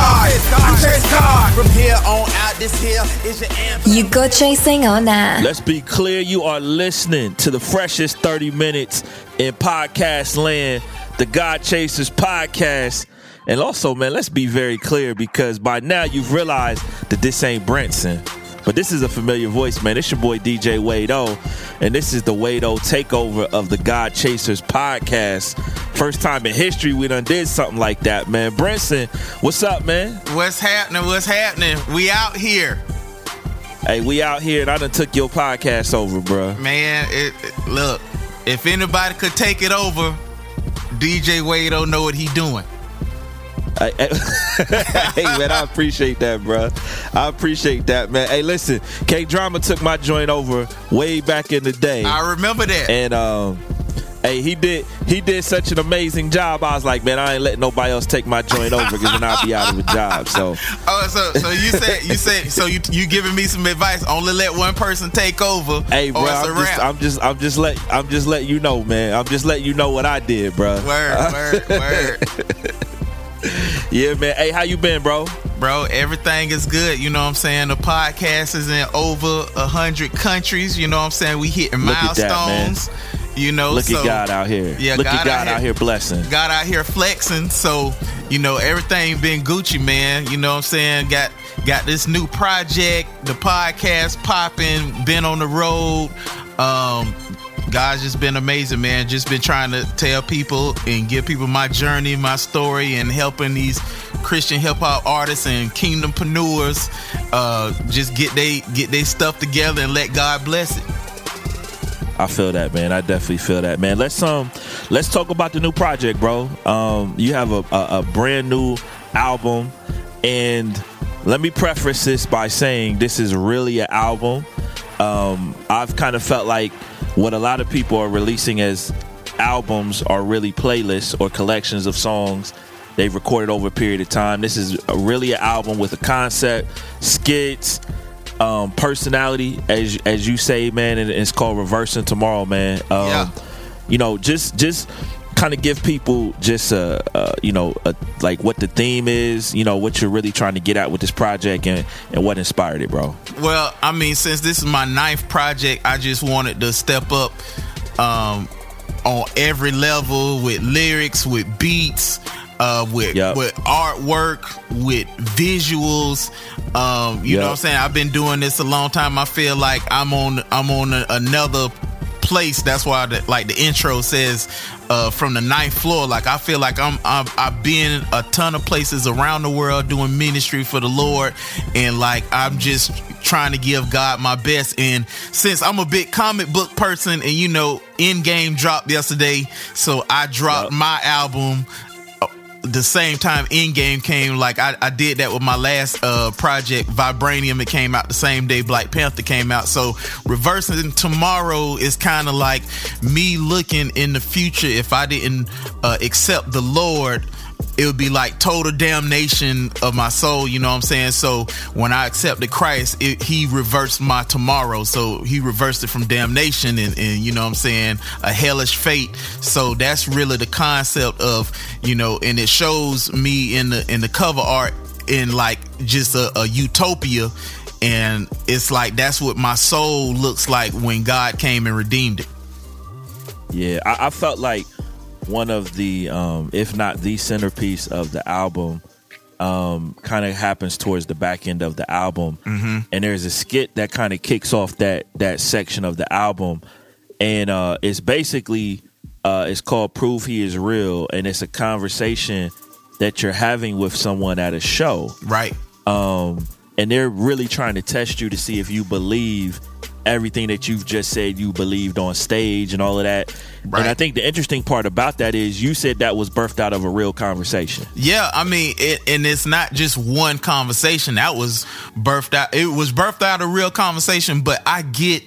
I chase God. From here on out, this here is your anthem. You go chasing on that. Let's be clear, you are listening to the freshest 30 minutes in podcast land, the God Chasers podcast. And also, man, let's be very clear because by now you've realized that this ain't Brinson. But this is a familiar voice, man. It's your boy DJ Wade O, and this is the Wade O takeover of the God Chasers podcast. First time in history we done did something like that, man. Brinson, what's up, man? What's happening? What's happening? We out here, Hey, we out here, and I done took your podcast over, bruh. man. It, it- look, if anybody could take it over, DJ Wade don't know what he doing. I- I- hey man, I appreciate that, bro. I appreciate that, man. Hey, listen, K Drama took my joint over way back in the day, I remember that. and um, hey, he did he did such an amazing job. I was like, man, I ain't letting nobody else take my joint over because then I'll be out of a job. So Oh, so so you said you said so you you giving me some advice? Only let one person take over. hey, bro, or it's a I'm just. I'm just I'm just let I'm just letting you know, man. I'm just letting you know what I did, bro. Word, word, word. Yeah, man. Hey, how you been, bro? Bro, everything is good. You know what I'm saying? The podcast is in over a hundred countries. You know what I'm saying? We hitting Look at that, man. milestones. You know, Look so at God out here. Yeah, Look God at God out out here. here blessing. God out here flexing. So, you know, everything been Gucci, man. You know what I'm saying? Got got this new project, the podcast popping, been on the road. Um God's just been amazing, man. Just been trying to tell people and give people my journey, my story, and helping these Christian hip hop artists and kingdompreneurs uh, just get they get their stuff together and let God bless it. I feel that, man. I definitely feel that, man. Let's um, let's talk about the new project, bro. Um, you have a, a, a brand new album, and let me preface this by saying this is really an album. Um, I've kind of felt like what a lot of people are releasing as albums are really playlists or collections of songs they've recorded over a period of time. This is a, really an album with a concept, skits, um, personality, as as you say, man, and it's called Reversing Tomorrow, man. Um, Yeah. You know, just just kind of give people just a, a you know a, like what the theme is, you know what you're really trying to get at with this project, and and what inspired it, bro. Well, I mean, since this is my ninth project, I just wanted to step up um, on every level with lyrics, with beats, uh, with Yep. with artwork, with visuals. Um, you Yep. know what I'm saying? I've been doing this a long time. I feel like I'm on I'm on a, another place. That's why, the, like the intro says, uh, from the ninth floor. Like I feel like I'm, I'm I've been a ton of places around the world doing ministry for the Lord, and like I'm just trying to give God my best. And since I'm a big comic book person, and you know, Endgame dropped yesterday, so I dropped Yep. my album the same time Endgame came like I, I did that with my last uh project vibranium. It came out the same day black panther came out. So reversing tomorrow is kind of like me looking in the future if i didn't uh, accept the lord it would be like total damnation of my soul you know what i'm saying? So when i accepted christ it, he reversed my tomorrow. So he reversed it from damnation and, and you know what i'm saying a hellish fate. So that's really the concept of you know and it shows me in the in the cover art in like just a, a utopia. And it's like that's what my soul looks like when god came and redeemed it. Yeah, I, I felt like one of the, um, if not the centerpiece of the album, um, kind of happens towards the back end of the album, mm-hmm. and there's a skit that kind of kicks off that that section of the album, and uh, it's basically uh, it's called "Prove He Is Real," and it's a conversation that you're having with someone at a show. Right. Um, and they're really trying to test you to see if you believe everything that you've just said you believed on stage and all of that. Right. And I think the interesting part about that is you said that was birthed out of a real conversation. Yeah, I mean, it, and it's not just one conversation that was birthed out. It was birthed out of real conversation, but I get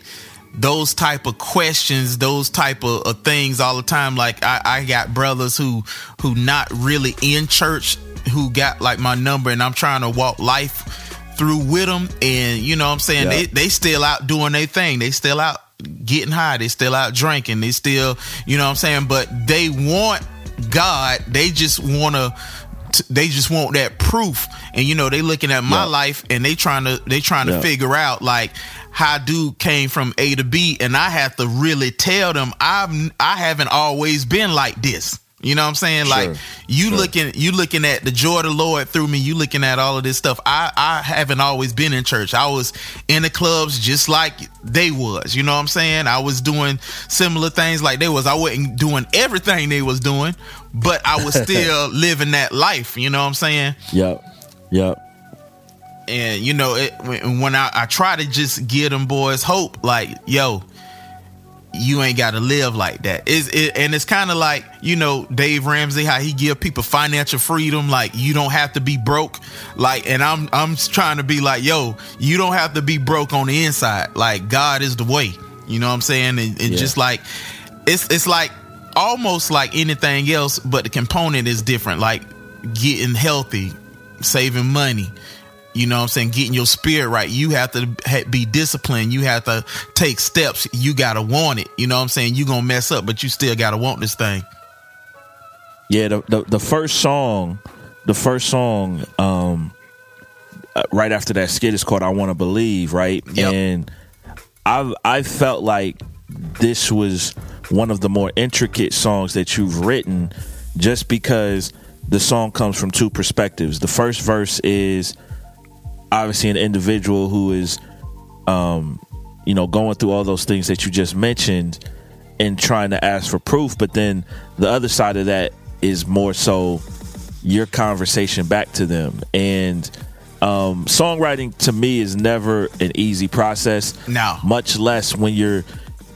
those type of questions, those type of, of things all the time. Like I, I got brothers who who not really in church who got like my number, and I'm trying to walk life through with them, and you know what I'm saying Yeah. they they still out doing their thing. They still out getting high. They still out drinking. They still, you know what I'm saying. But they want God. They just want to. They just want that proof, and you know they looking at my Yeah. life, and they trying to they trying to Yeah. figure out like how dude came from A to B, and I have to really tell them I'm I haven't always been like this. You know what I'm saying? Sure. Like you Sure. looking you looking at the joy of the Lord through me. You looking at all of this stuff. I I haven't always been in church. I was in the clubs just like they was. You know what I'm saying? I was doing similar things like they was. I wasn't doing everything they was doing, but I was still living that life. You know what I'm saying? Yep. Yep. and you know it, when, I, I try to just give them boys hope like yo you ain't got to live like that. Is it, and it's kind of like you know dave ramsey how he give people financial freedom like you don't have to be broke. Like and i'm i'm trying to be like yo you don't have to be broke on the inside. Like god is the way. You know what i'm saying? And, and Yeah. just like it's it's like almost like anything else but the component is different. Like getting healthy saving money you know what I'm saying? Getting your spirit right. You have to be disciplined. You have to take steps. You got to want it. You know what I'm saying? you going to mess up, but you still got to want this thing. Yeah, the, the the first song, the first song, um, uh, right after that skit is called "I Want to Believe," right? Yep. And I I felt like this was one of the more intricate songs that you've written, just because the song comes from two perspectives. The first verse is obviously an individual who is, um, you know, going through all those things that you just mentioned and trying to ask for proof. But then the other side of that is more so your conversation back to them. And um, songwriting to me is never an easy process. No. much less when you're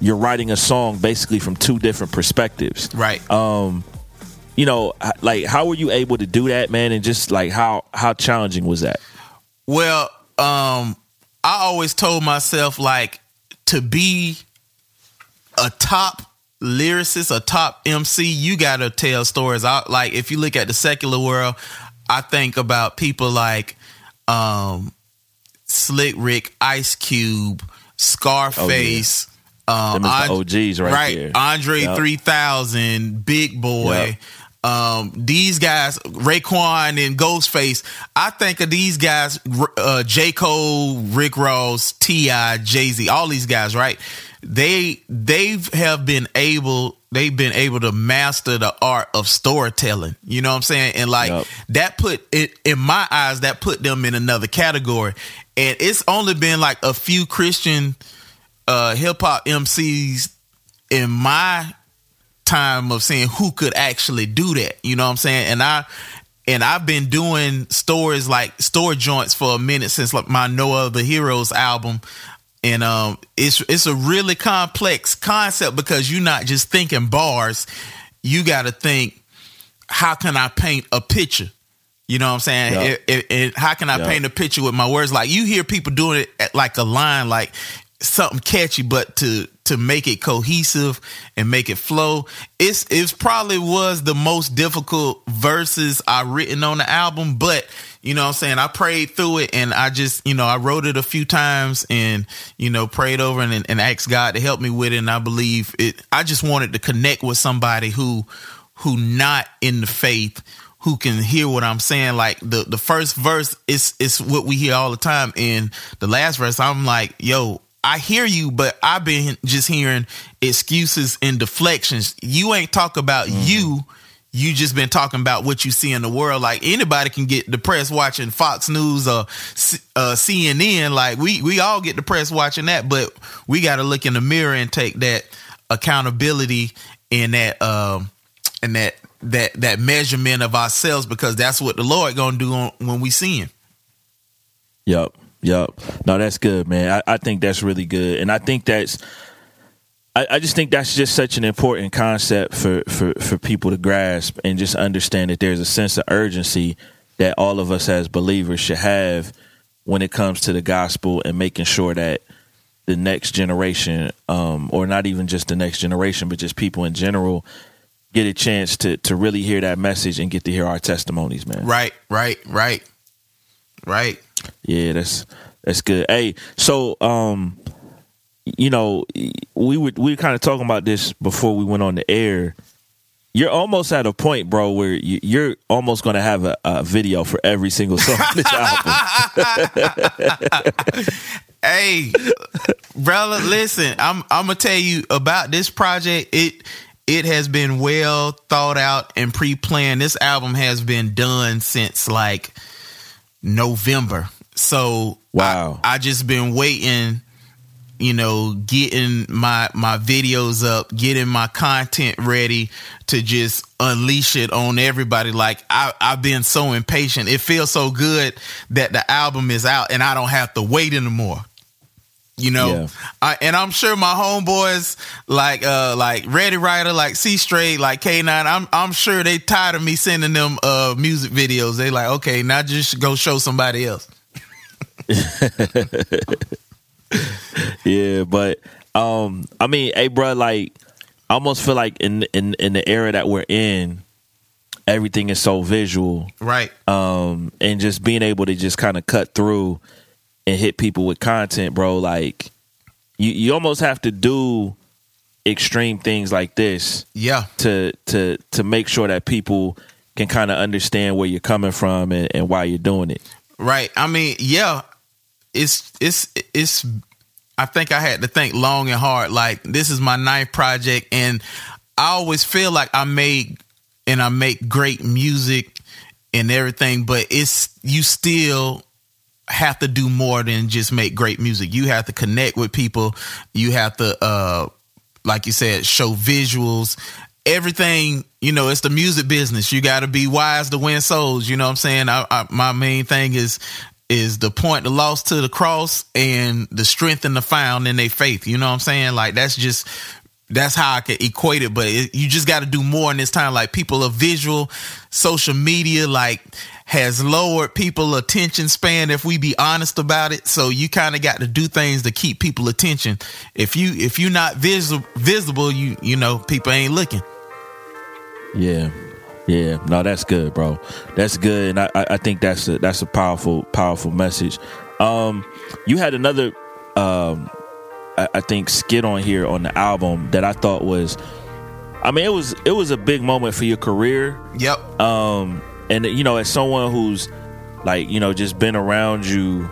you're writing a song basically from two different perspectives. Right. You know, like how were you able to do that, man? And just like how how challenging was that? Well, um, I always told myself like to be a top lyricist, a top MC, you gotta tell stories. I like if you look at the secular world, I think about people like um Slick Rick, Ice Cube, Scarface, um, Them is the OGs right there. Andre Yep. 3000, Big Boy. Um, these guys, Raekwon and Ghostface, I think of these guys, uh, J. Cole, Rick Ross, T.I., Jay Z, all these guys, right? They, they have been able, they've been able to master the art of storytelling. You know what I'm saying? And like Yep. that put it in my eyes, that put them in another category. And it's only been like a few Christian, uh, hip hop MCs in my time of seeing who could actually do that. You know what I'm saying? And I and I've been doing stories like store joints for a minute since like my No Other Heroes album. And um it's it's a really complex concept because you're not just thinking bars. You gotta think, how can I paint a picture? You know what I'm saying? Yeah. It- it- it- how can I Yeah. paint a picture with my words? Like you hear people doing it at like a line, like something catchy, but to to make it cohesive and make it flow, it's it's probably was the most difficult verses I written on the album. But you know what I'm saying? I prayed through it and I just, you know, I wrote it a few times and, you know, prayed over and, and asked God to help me with it. And I believe it I just wanted to connect with somebody who who not in the faith who can hear what I'm saying. Like the the first verse is is what we hear all the time. And the last verse, I'm like, yo, I hear you, but I've been just hearing excuses and deflections. You ain't talk about you. You just been talking about what you see in the world. Like anybody can get depressed watching Fox News or uh, CNN. Like we we all get depressed watching that, but we got to look in the mirror and take that accountability and that um and that that that measurement of ourselves because that's what the Lord gonna do on, when we see Him. Yep. No, that's good, man. I, I think that's really good, and I think that's. I, I just think that's just such an important concept for, for, for people to grasp and just understand that there's a sense of urgency that all of us as believers should have when it comes to the gospel and making sure that the next generation, um, or not even just the next generation, but just people in general, get a chance to to really hear that message and get to hear our testimonies, man. Right, right, right, right. Yeah, that's that's good. Hey, so um, you know, we were we were kind of talking about this before we went on the air. You're almost at a point, bro, where you, you're almost going to have a, a video for every single song on this album. Hey, brother, listen, I'm I'm gonna tell you about this project. It it has been well thought out and pre-planned. This album has been done since like November. So Wow. I, I just been waiting, you know, getting my my videos up, getting my content ready to just unleash it on everybody. Like I, I've been so impatient. It feels so good that the album is out and I don't have to wait anymore. You know, Yeah. I, and I'm sure my homeboys like uh like Ready Rider, like C Straight, like K9, I'm I'm sure they tired of me sending them uh music videos. They like, okay, now just go show somebody else. Yeah, but um, I mean, hey, bro, like, I almost feel like in in in the era that we're in, everything is so visual, Right. um, and just being able to just kind of cut through and hit people with content, bro. Like, you you almost have to do extreme things like this Yeah. to to to make sure that people can kind of understand where you're coming from and, and why you're doing it. Right. I mean, yeah, it's it's it's. I think I had to think long and hard. Like this is my ninth project, and I always feel like I made and I make great music and everything, but it's you still have to do more than just make great music. You have to connect with people. You have to, uh, like you said, show visuals. Everything, you know, it's the music business. You got to be wise to win souls. You know what I'm saying? I, I, my main thing is is the point the loss to the cross and the strength and the found in their faith. You know what I'm saying? Like that's just that's how I can equate it. But it, you just got to do more in this time. Like people are visual, social media like has lowered people attention span. If we be honest about it, so you kind of got to do things to keep people attention. If you if you're not visible, visible, you you know people ain't looking. Yeah, yeah. No, that's good, bro. That's good, and I, I think that's a that's a powerful powerful message. Um, you had another, um, I, I think skit on here on the album that I thought was, I mean, it was it was a big moment for your career. Yep. Um, and you know, as someone who's like you know just been around you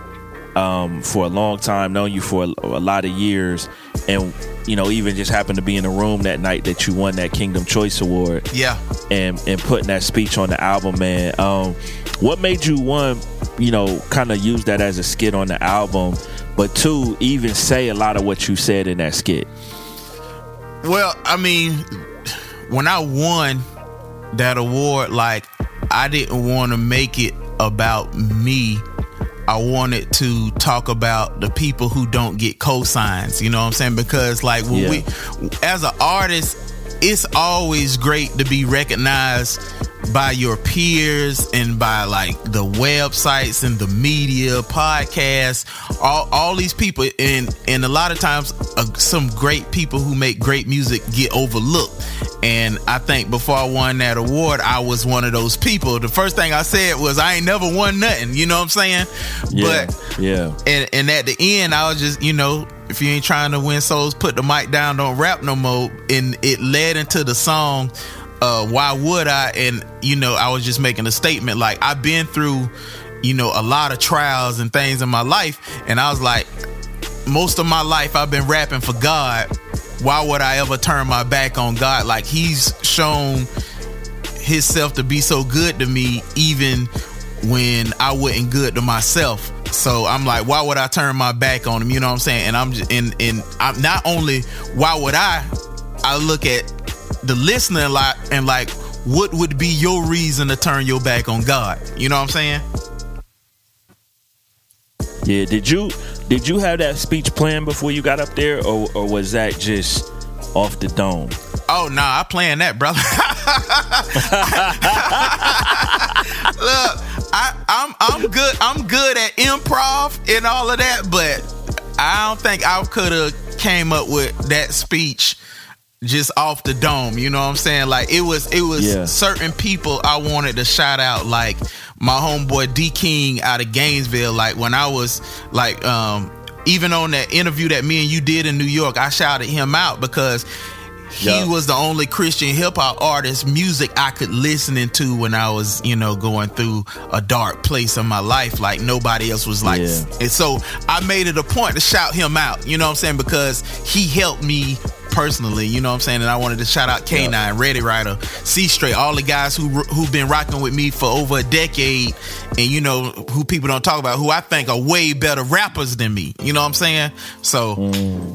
um, for a long time, known you for a, a lot of years, and you know even just happened to be in the room that night that you won that Kingdom Choice Award Yeah. and and putting that speech on the album, man. Um, what made you one, you know, kind of use that as a skit on the album, but two, even say a lot of what you said in that skit? Well, I mean, when I won that award, like I didn't want to make it about me. I wanted to talk about the people who don't get cosigns. You know what I'm saying? Because like when Yeah. we, as an artist, it's always great to be recognized by your peers and by like the websites and the media, podcasts, all all these people, and and a lot of times uh, some great people who make great music get overlooked. And I think before I won that award, I was one of those people. The first thing I said was, "I ain't never won nothing." You know what I'm saying? Yeah, But yeah, and and at the end, I was just you know, if you ain't trying to win souls, put the mic down, don't rap no more. And it led into the song. Uh, why would I? And you know, I was just making a statement like I've been through, you know, a lot of trials and things in my life, and I was like, most of my life I've been rapping for God. Why would I ever turn my back on God? Like He's shown Himself to be so good to me, even when I wasn't good to myself. So I'm like, why would I turn my back on him? You know what I'm saying? And I'm just and and I'm not only why would I? I look at the listener a lot and like, what would be your reason to turn your back on God? You know what I'm saying? Yeah, did you did you have that speech planned before you got up there, or or was that just off the dome? Oh no, nah, I planned that, brother. Look, I, I'm I'm good. I'm good at improv and all of that, but I don't think I could have came up with that speech just off the dome. You know what I'm saying? Like it was it was Yeah. certain people I wanted to shout out, like my homeboy D King out of Gainesville. Like when I was like um even on that interview that me and you did in New York, I shouted him out because he Yeah. was the only Christian hip hop artist music I could listen into when I was, you know, going through a dark place in my life. Like nobody else was like. Yeah. And so I made it a point to shout him out, you know what I'm saying? Because he helped me personally, you know what I'm saying? And I wanted to shout out K9, Ready Rider, C Straight, all the guys who who've been rocking with me for over a decade and you know who people don't talk about who I think are way better rappers than me. You know what I'm saying? So,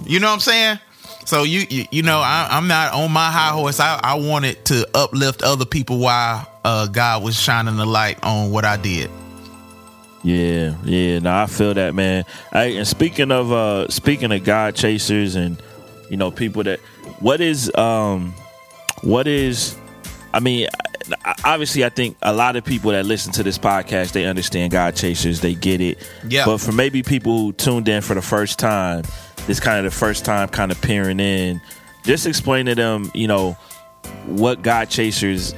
you know what I'm saying? So you you, you know I, I'm not on my high horse. I, I wanted to uplift other people while uh, God was shining the light on what I did. Yeah, yeah. No, I feel that, man. Hey, and speaking of uh speaking of God chasers and you know people that what is um what is I mean obviously I think a lot of people that listen to this podcast they understand God chasers, they get it. Yeah. But for maybe people who tuned in for the first time, this kind of the first time kind of peering in, just explain to them, you know, what God chasers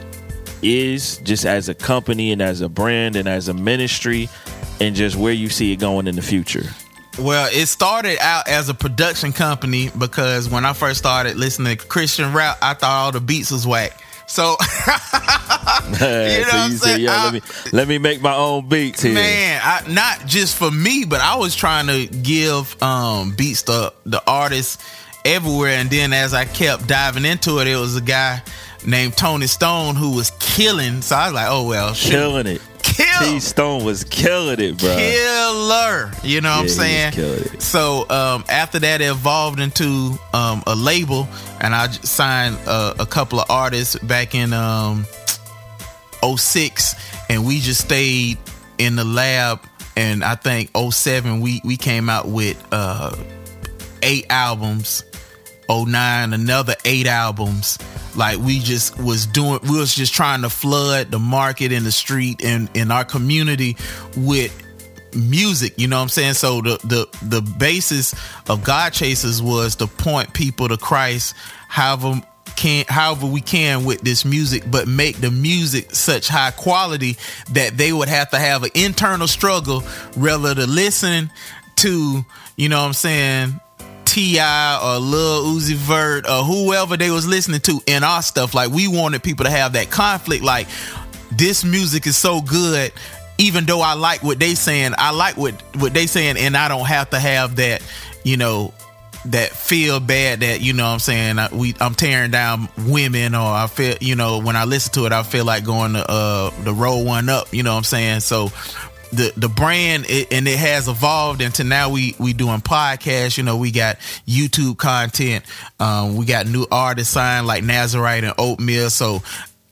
is just as a company and as a brand and as a ministry and just where you see it going in the future. Well, it started out as a production company because when I first started listening to Christian rap, I thought all the beats was whack. So, so what I'm you yo, I- let me let me make my own beats here. man, I, not just for me, but I was trying to give um, beats to the artists everywhere. And then as I kept diving into it, it was a guy named Tony Stone who was killing. So I was like, oh well, shit. Killing it. Kill. T Stone was killing it, bro. killer. You know what Yeah, I'm saying? killing it. So um, after that, it evolved into um, a label, and I signed uh, a couple of artists back in um, 06, and we just stayed in the lab. And I think 07, we we came out with uh, eight albums. 09 another eight albums. Like we just was doing we was just trying to flood the market in the street and in our community with music you know what i'm saying? So the the the basis of god chasers was to point people to christ however can however we can with this music but make the music such high quality that they would have to have an internal struggle rather to listen to you know what i'm saying T.I. or Lil Uzi Vert or whoever they was listening to in our stuff. Like we wanted people to have that conflict. Like this music is so good, even though I like what they saying, I like what what they saying, and I don't have to have that, you know, that feel bad that you know what I'm saying I, we I'm tearing down women or I feel you know when I listen to it I feel like going to uh the roll one up you know what I'm saying so the the brand it, and it has evolved into now we we doing podcasts. You know we got youtube content. Um we got new artists signed like nazarite and oatmeal. So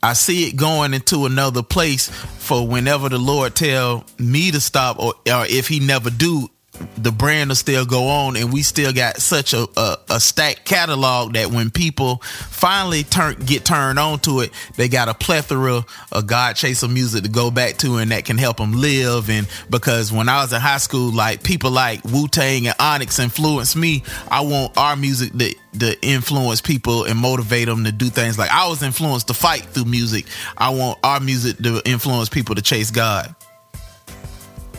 i see it going into another place for whenever the lord tell me to stop or, or if he never do the brand will still go on and we still got such a, a, a stacked catalog that when people finally turn get turned on to it they got a plethora of god chaser music to go back to and that can help them live. And because when i was in high school like people like wu-tang and onyx influenced me. I want our music to, to influence people and motivate them to do things. Like i was influenced to fight through music. I want our music to influence people to chase god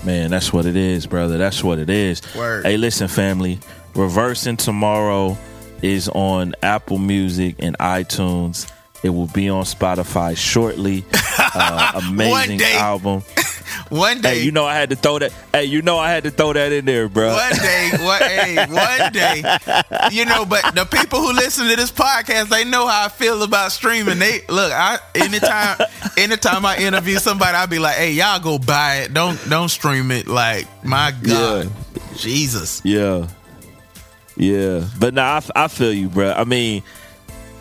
Man, that's what it is, brother. That's what it is. Word. Hey, listen, family. Reversing tomorrow is on Apple Music and iTunes. It will be on Spotify shortly. Uh, amazing album. one day Hey, you know I had to throw that. Hey, you know I had to throw that in there, bro. One day, one, hey, one day, you know. But the people who listen to this podcast, they know how I feel about streaming. They look, I anytime, anytime I interview somebody, I'll be like, "Hey, y'all go buy it. Don't don't stream it." Like, my God, Jesus. Yeah, yeah. But nah, I feel you, bro. I mean,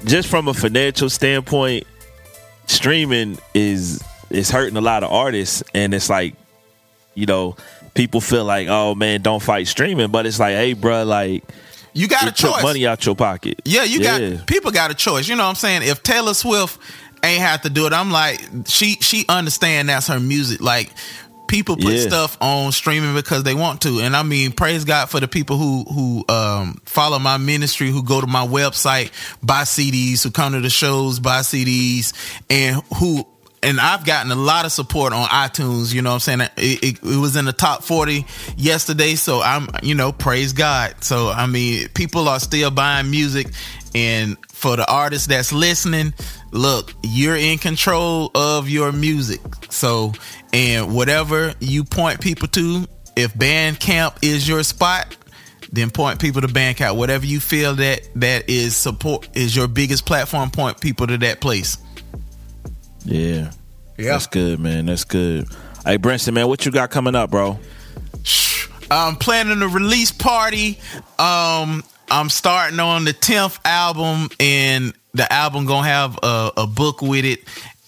just from a financial standpoint, streaming is is hurting a lot of artists, and it's like you know people feel like, oh man, don't fight streaming, but it's like, hey, bro, like You got a choice. money out your pocket. Yeah, you Yeah. got people got a choice. You know what I'm saying? If Taylor Swift ain't have to do it, I'm like she she understand that's her music. Like people put Yeah. stuff on streaming because they want to. And I mean, praise God for the people who who um follow my ministry, who go to my website, buy CDs, who come to the shows, buy CDs, and who and I've gotten a lot of support on iTunes. You know what I'm saying? It, it, it was in the top 40 yesterday. So I'm, you know, praise God. So, I mean, people are still buying music. And for the artists that's listening, look, you're in control of your music. So, and whatever you point people to, if Bandcamp is your spot, then point people to Bandcamp. Whatever you feel that that is support is your biggest platform, point people to that place. Yeah. Yeah. That's good, man. That's good. Hey, Brinson, man, what you got coming up, bro? I'm planning a release party. Um, I'm starting on the tenth album, and the album gonna have a, a book with it,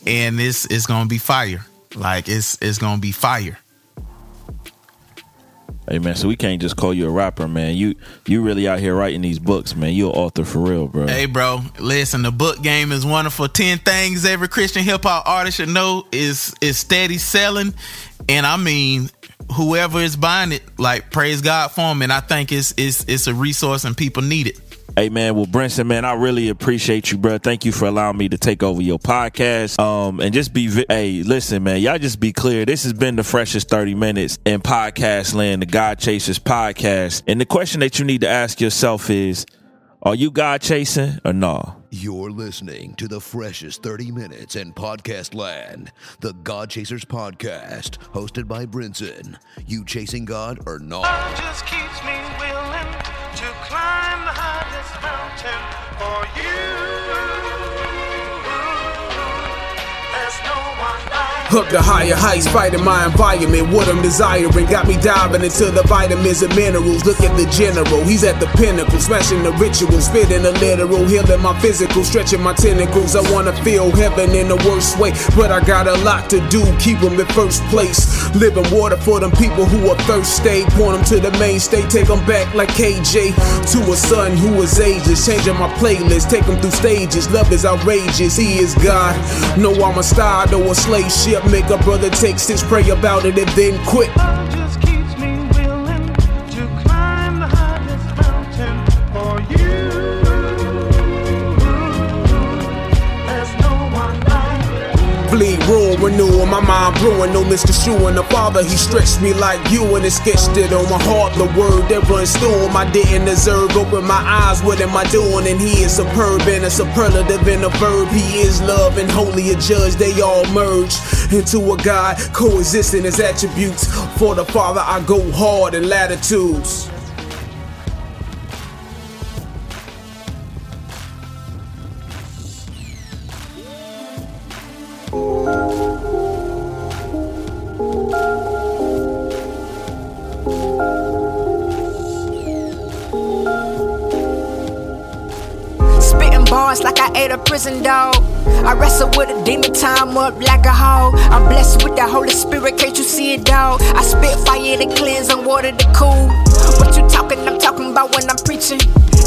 and it's it's gonna be fire. Like it's it's gonna be fire. Hey, man, so we can't just call you a rapper, man. You you really out here writing these books, man. You're an author for real, bro. Hey, bro, listen, the book game is wonderful. Ten things every Christian hip hop artist should know is is steady selling, and I mean, whoever is buying it, like praise God for them. And I think it's it's it's a resource and people need it. Hey man, well Brinson, man, I really appreciate you, bro. Thank you for allowing me to take over your podcast. Um, and just be, vi- hey, listen, man, y'all just be clear. This has been the freshest thirty minutes in podcast land, the God Chasers podcast. And the question that you need to ask yourself is, are you God chasing or no? You're listening to the freshest 30 minutes in podcast land, the God Chasers podcast, hosted by Brinson. You chasing God or not? just keeps me willing to climb the highest mountain for you. Up to higher heights, fighting my environment. What I'm desiring got me diving into the vitamins and minerals. Look at the general, he's at the pinnacle, smashing the ritual, spitting the literal, healing my physical, stretching my tentacles. I wanna feel heaven in the worst way, but I got a lot to do. Keep them in first place. Living water for them people who are thirsty. Point them to the mainstay, take them back like KJ to a son who is ageless. Changing my playlist, take them through stages. Love is outrageous, he is God. No, I'm a star, though a slave ship. Make a brother take six, pray about it, and then quit. Renewal, my mind brewing, no misconstruing. The father, he stretched me like you, and it sketched it on my heart. The word that runs through him, I didn't deserve. Open my eyes, what am I doing? And he is superb and a superlative and a verb. He is love and holy, a judge, they all merge into a God, coexisting as attributes. For the father, I go hard in latitudes. Bars like I ate a prison dog. I wrestle with a demon, time up like a hog. I'm blessed with the Holy Spirit, can't you see it, dog? I spit fire to cleanse and water to cool. What you talking? I'm talking about when I'm preaching.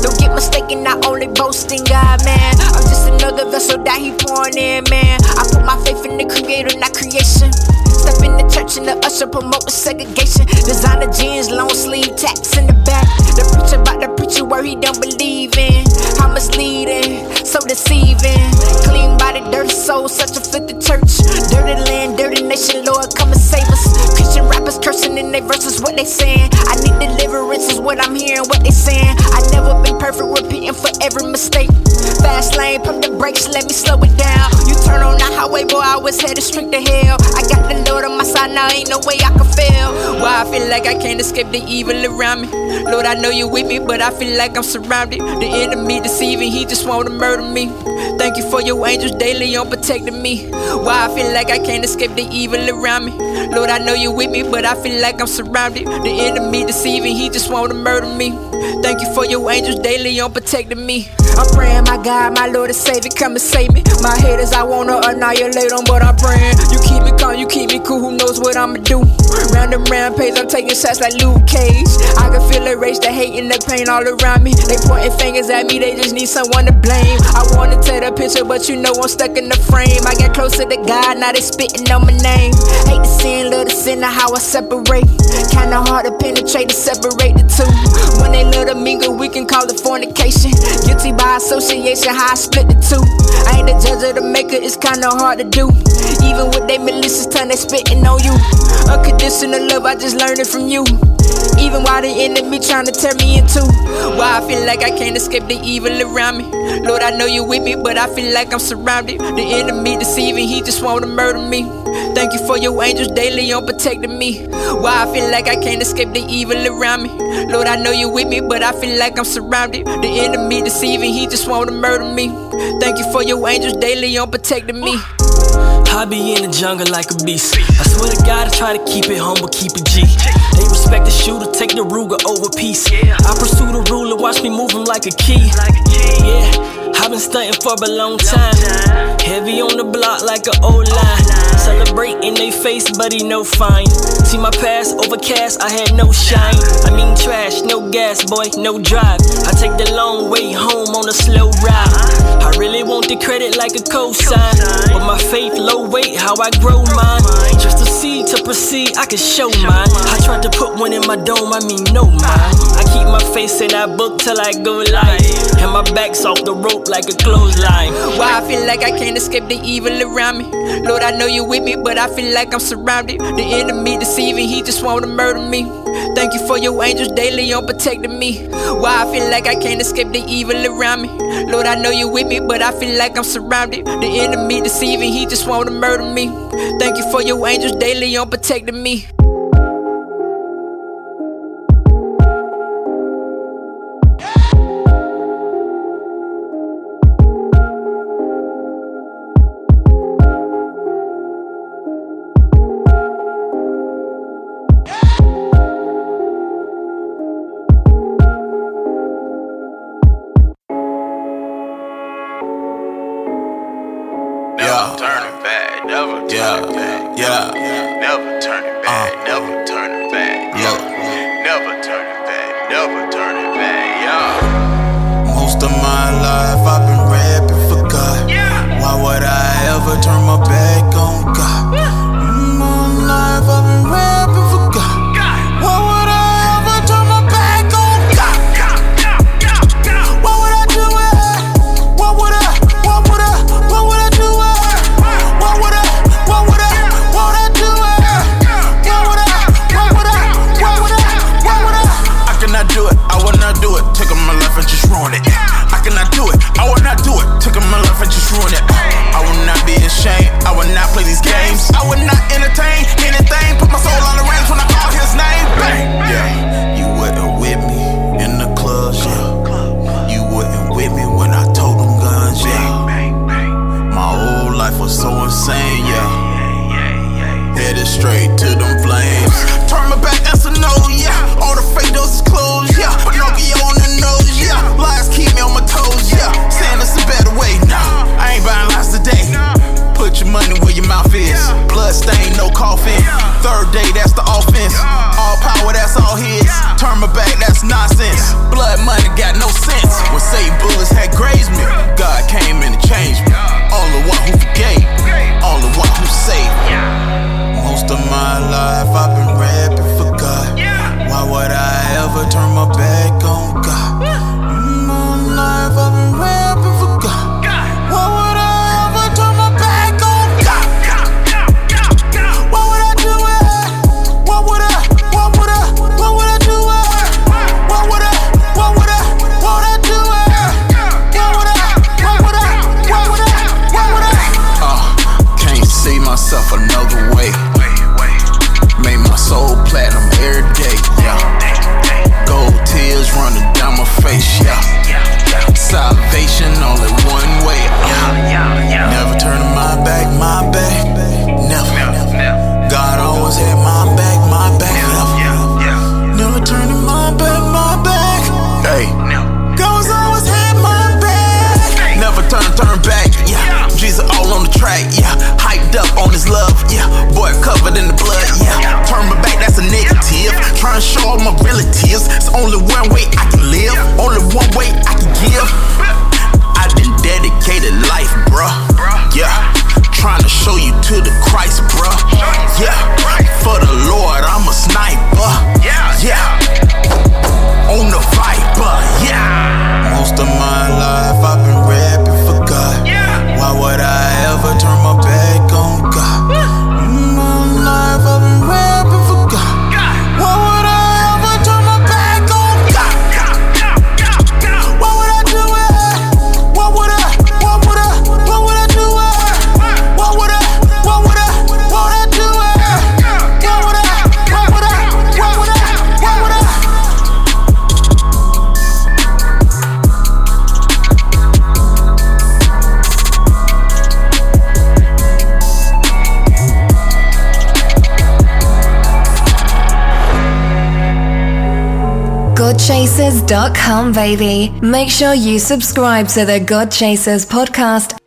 Don't get mistaken, I only boast in God, man. I'm just another vessel that He pouring in, man. I put my faith in the Creator, not creation. Step in the church and the usher promote segregation. Designer jeans, long sleeve, tats in the back. The preacher about the preacher where he don't believe in. How misleading, so deceiving. Clean body, dirty soul, such a fit the church. Dirty land, dirty nation, Lord, come and save us. Christian rappers cursing in their verses, what they saying. I need deliverance, is what I'm hearing, what they saying. I never been perfect, repeating for every mistake. Fast lane, pump the brakes, let me slow it down. You turn on the highway, boy, I was headed straight to hell. I got the Lord on my side, now ain't no way I can fail. Why I feel like I can't escape the evil around me. Lord, I know you with me, but I feel like I'm surrounded. The enemy deceiving, he just wanna murder me. Thank you for your angels daily on protecting me. Why I feel like I can't escape the evil around me. Lord, I know you with me, but I feel like I'm surrounded. The enemy deceiving, he just wanna murder me. Thank you for your angels daily on protecting me. I'm praying, my God, my Lord and Savior, come and save me. My haters, I wanna annihilate them, but I'm praying. You keep me calm, you keep me cool, who knows what I'ma do? Round and round rampage, I'm taking shots like Luke Cage. I can feel the rage, the hate, and the pain all around me. They pointing fingers at me, they just need someone to blame. I wanna take the picture, but you know I'm stuck in the frame. I get closer to God, now they spitting on my name. Hate the sin, love the sin, how I separate. Kinda hard to penetrate to separate the two. When they love to mingle, we can call it fornication. Guilty by association, how I split the two. I ain't the judge of the maker, it's kinda hard to do. Even with they malicious tongue, they spitting on you. Unconditional love, I just learned it from you. Even while the enemy trying to tear me in two. Why I feel like I can't escape the evil around me. Lord, I know you're with me, but I feel like I'm surrounded. The enemy deceiving, he just wanna murder me. Thank you for your angels daily on protecting me. Why I feel like I can't escape the evil around me. Lord, I know you're with me, but I feel like I'm surrounded. The enemy deceiving, he just wanna murder me. Thank you for your angels daily on protecting me. I be in the jungle like a beast. I swear to God, I try to keep it humble, keep it G. They respect the shooter, take the Ruger over peace. I pursue the ruler, watch me move him like a key. Yeah, I've been stunting for a long time. Heavy on the block like an old line. Celebrate in they face, he no fine. See my past overcast, I had no shine. I mean trash, no gas, boy, no drive. I take the long way home on a slow ride. I really want the credit like a cosign, but my faith low weight, how I grow mine. Just to see to proceed, I can show mine. I tried to put one in my dome, I mean no mine. I keep my face in that book till I go live, and my back's off the rope like a clothesline. Why I feel like I can't escape the evil around me. Lord, I know you're with me, but I feel like I'm surrounded. The enemy deceiving, he just wanna murder me. Thank you for your angels daily on protecting me. Why I feel like I can't escape the evil around me. Lord, I know you're with me, but I feel like I'm surrounded. The enemy deceiving, he just wanna murder me. Thank you for your angels daily on protecting me. Never turning Yeah. back. Yeah. Never turning back, uh. never turning back. Yeah. Never turning back, never turning back. Yeah. Most of my life I've been rapping for God. Yeah. Why would I ever turn my back baby. Make sure you subscribe to the God Chasers podcast